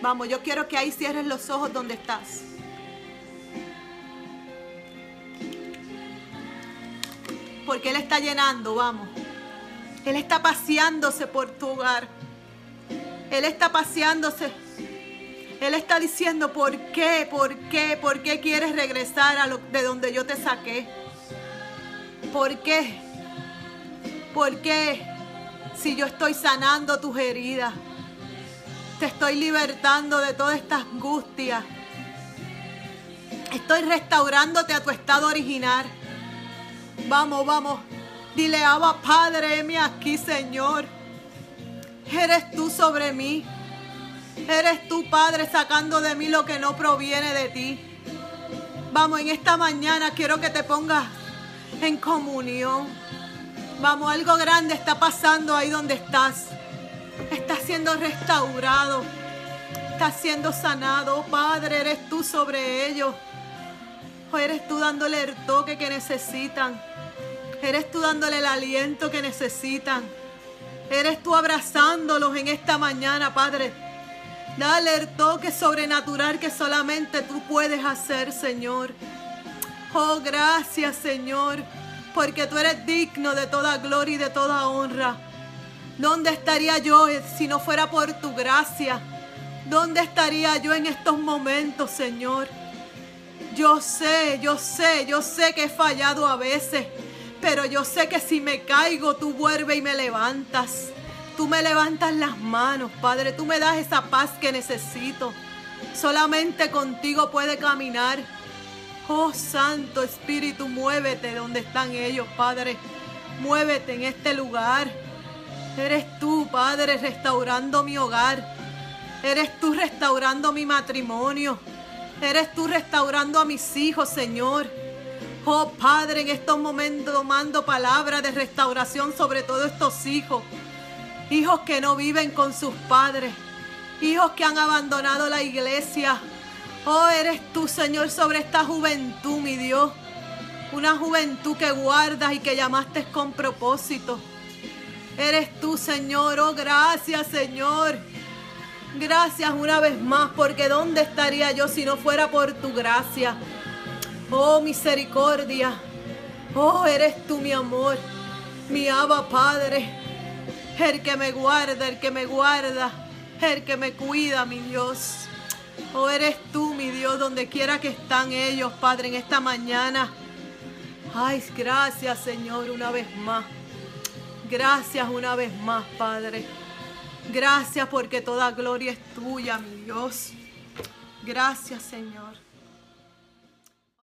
Vamos, yo quiero que ahí cierres los ojos donde estás. Porque Él está llenando, vamos. Él está paseándose por tu hogar. Él está paseándose él está diciendo, ¿por qué? ¿Por qué? ¿Por qué quieres regresar a lo, de donde yo te saqué? ¿Por qué? ¿Por qué? Si yo estoy sanando tus heridas, te estoy libertando de toda esta angustia. Estoy restaurándote a tu estado original. Vamos, vamos. Dile, Abba Padre, heme aquí, Señor. Eres tú sobre mí. Eres tú, Padre, sacando de mí lo que no proviene de ti. Vamos, en esta mañana quiero que te pongas en comunión. Vamos, algo grande está pasando ahí donde estás. Estás siendo restaurado. Estás siendo sanado. Padre, eres tú sobre ellos. O eres tú dándole el toque que necesitan. Eres tú dándole el aliento que necesitan. Eres tú abrazándolos en esta mañana, Padre Dale el toque sobrenatural que solamente tú puedes hacer, Señor. Oh, gracias, Señor, porque tú eres digno de toda gloria y de toda honra. ¿Dónde estaría yo si no fuera por tu gracia? ¿Dónde estaría yo en estos momentos, Señor? Yo sé, yo sé, yo sé que he fallado a veces, pero yo sé que si me caigo, tú vuelves y me levantas. Tú me levantas las manos, Padre. Tú me das esa paz que necesito. Solamente contigo puede caminar. Oh Santo Espíritu, muévete donde están ellos, Padre. Muévete en este lugar. Eres tú, Padre, restaurando mi hogar. Eres tú restaurando mi matrimonio. Eres tú restaurando a mis hijos, Señor. Oh Padre, en estos momentos mando palabras de restauración sobre todos estos hijos. Hijos que no viven con sus padres. Hijos que han abandonado la iglesia. Oh, eres tú, Señor, sobre esta juventud, mi Dios. Una juventud que guardas y que llamaste con propósito. Eres tú, Señor. Oh, gracias, Señor. Gracias una vez más, porque ¿dónde estaría yo si no fuera por tu gracia? Oh, misericordia. Oh, eres tú mi amor, mi Abba Padre. El que me guarda, el que me guarda, el que me cuida, mi Dios. Oh, eres tú, mi Dios, donde quiera que están ellos, Padre, en esta mañana. Ay, gracias, Señor, una vez más. Gracias una vez más, Padre. Gracias porque toda gloria es tuya, mi Dios. Gracias, Señor.